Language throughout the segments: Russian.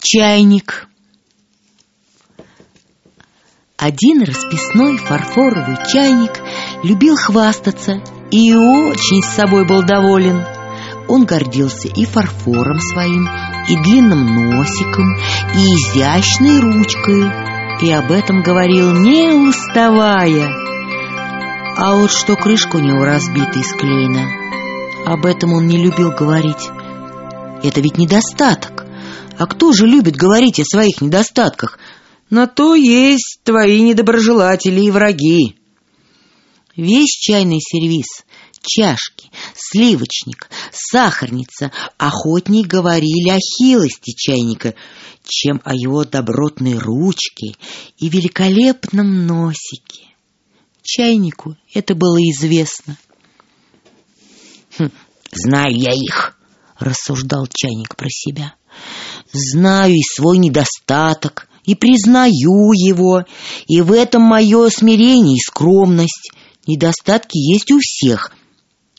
Чайник. Один расписной фарфоровый чайник любил хвастаться и очень с собой был доволен. Он гордился и фарфором своим, и длинным носиком, и изящной ручкой, и об этом говорил не уставая. А вот что крышка у него разбита и склеена, об этом он не любил говорить. Это ведь недостаток. А кто же любит говорить о своих недостатках? На то есть твои недоброжелатели и враги. Весь чайный сервиз, чашки, сливочник, сахарница, охотней говорили о хилости чайника, чем о его добротной ручке и великолепном носике. Чайнику это было известно. Хм, «Знаю я их», — рассуждал чайник про себя. Знаю и свой недостаток, и признаю его, и в этом мое смирение и скромность. Недостатки есть у всех,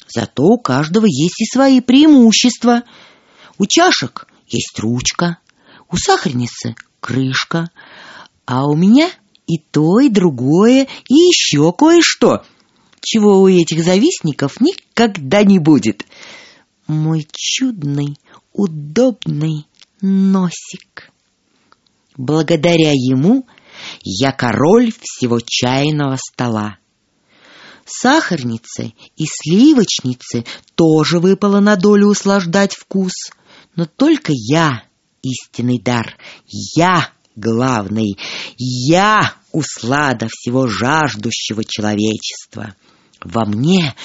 зато у каждого есть и свои преимущества. У чашек есть ручка, у сахарницы крышка, а у меня и то, и другое, и еще кое-что, чего у этих завистников никогда не будет. Мой чудный, удобный носик. Благодаря ему я король всего чайного стола. Сахарнице и сливочнице тоже выпало на долю услаждать вкус, но только я истинный дар, я главный, я услада всего жаждущего человечества. Во мне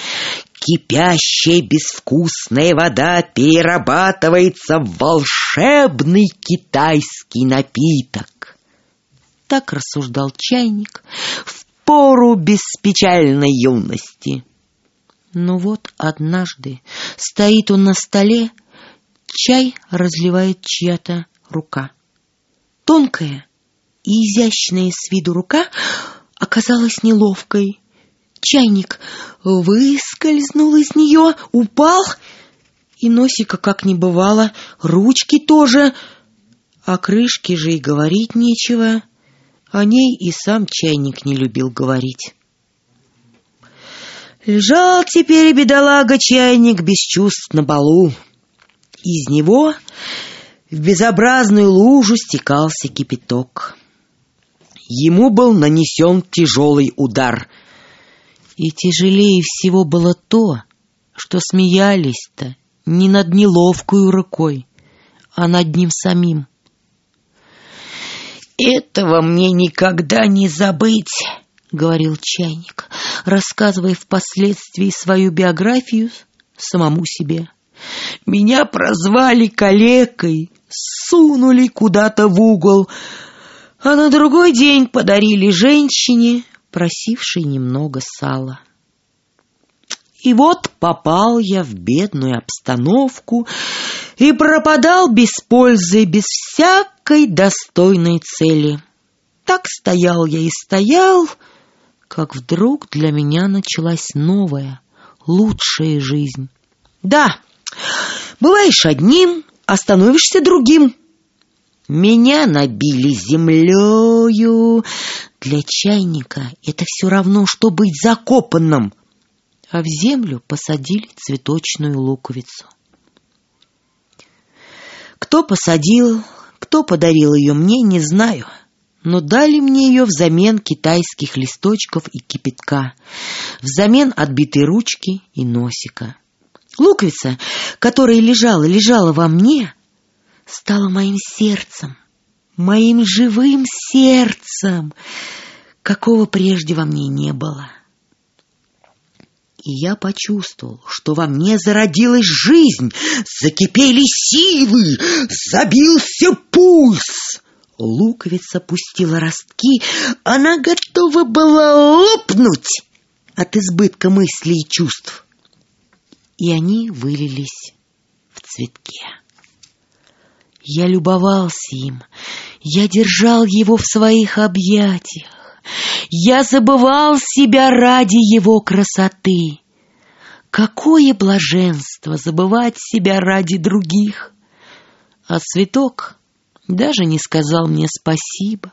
Кипящая безвкусная вода перерабатывается в волшебный китайский напиток. Так рассуждал чайник в пору беспечальной юности. Но вот однажды стоит он на столе, чай разливает чья-то рука. Тонкая и изящная с виду рука оказалась неловкой, Чайник выскользнул из нее, упал, и носика как не бывало, ручки тоже, а крышки же и говорить нечего. О ней и сам чайник не любил говорить. Лежал теперь бедолага чайник без чувств на полу. Из него в безобразную лужу стекался кипяток. Ему был нанесен тяжелый удар — и тяжелее всего было то, что смеялись-то не над неловкую рукой, а над ним самим. «Этого мне никогда не забыть», — говорил чайник, рассказывая впоследствии свою биографию самому себе. «Меня прозвали калекой, сунули куда-то в угол, а на другой день подарили женщине, просивший немного сала. И вот попал я в бедную обстановку и пропадал без пользы, без всякой достойной цели. Так стоял я и стоял, как вдруг для меня началась новая, лучшая жизнь. Да, бываешь одним, а становишься другим. Меня набили землею, для чайника это все равно, что быть закопанным. А в землю посадили цветочную луковицу. Кто посадил, кто подарил ее мне, не знаю. Но дали мне ее взамен китайских листочков и кипятка, взамен отбитой ручки и носика. Луковица, которая лежала, лежала во мне, стала моим сердцем, моим живым сердцем, какого прежде во мне не было. И я почувствовал, что во мне зародилась жизнь, закипели силы, забился пульс. Луковица пустила ростки, она готова была лопнуть от избытка мыслей и чувств. И они вылились в цветке. Я любовался им, я держал его в своих объятиях, я забывал себя ради его красоты. Какое блаженство забывать себя ради других! А цветок даже не сказал мне спасибо.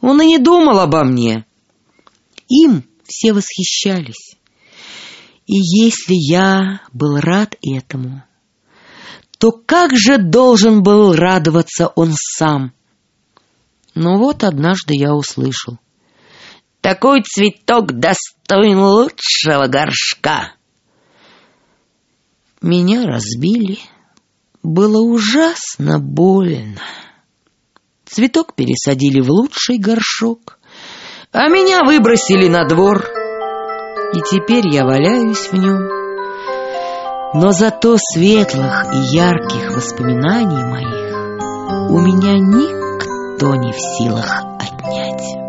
Он и не думал обо мне. Им все восхищались. И если я был рад этому, то как же должен был радоваться он сам? Но вот однажды я услышал. Такой цветок достоин лучшего горшка. Меня разбили. Было ужасно больно. Цветок пересадили в лучший горшок, а меня выбросили на двор. И теперь я валяюсь в нем. Но зато светлых и ярких воспоминаний моих у меня никто не в силах отнять.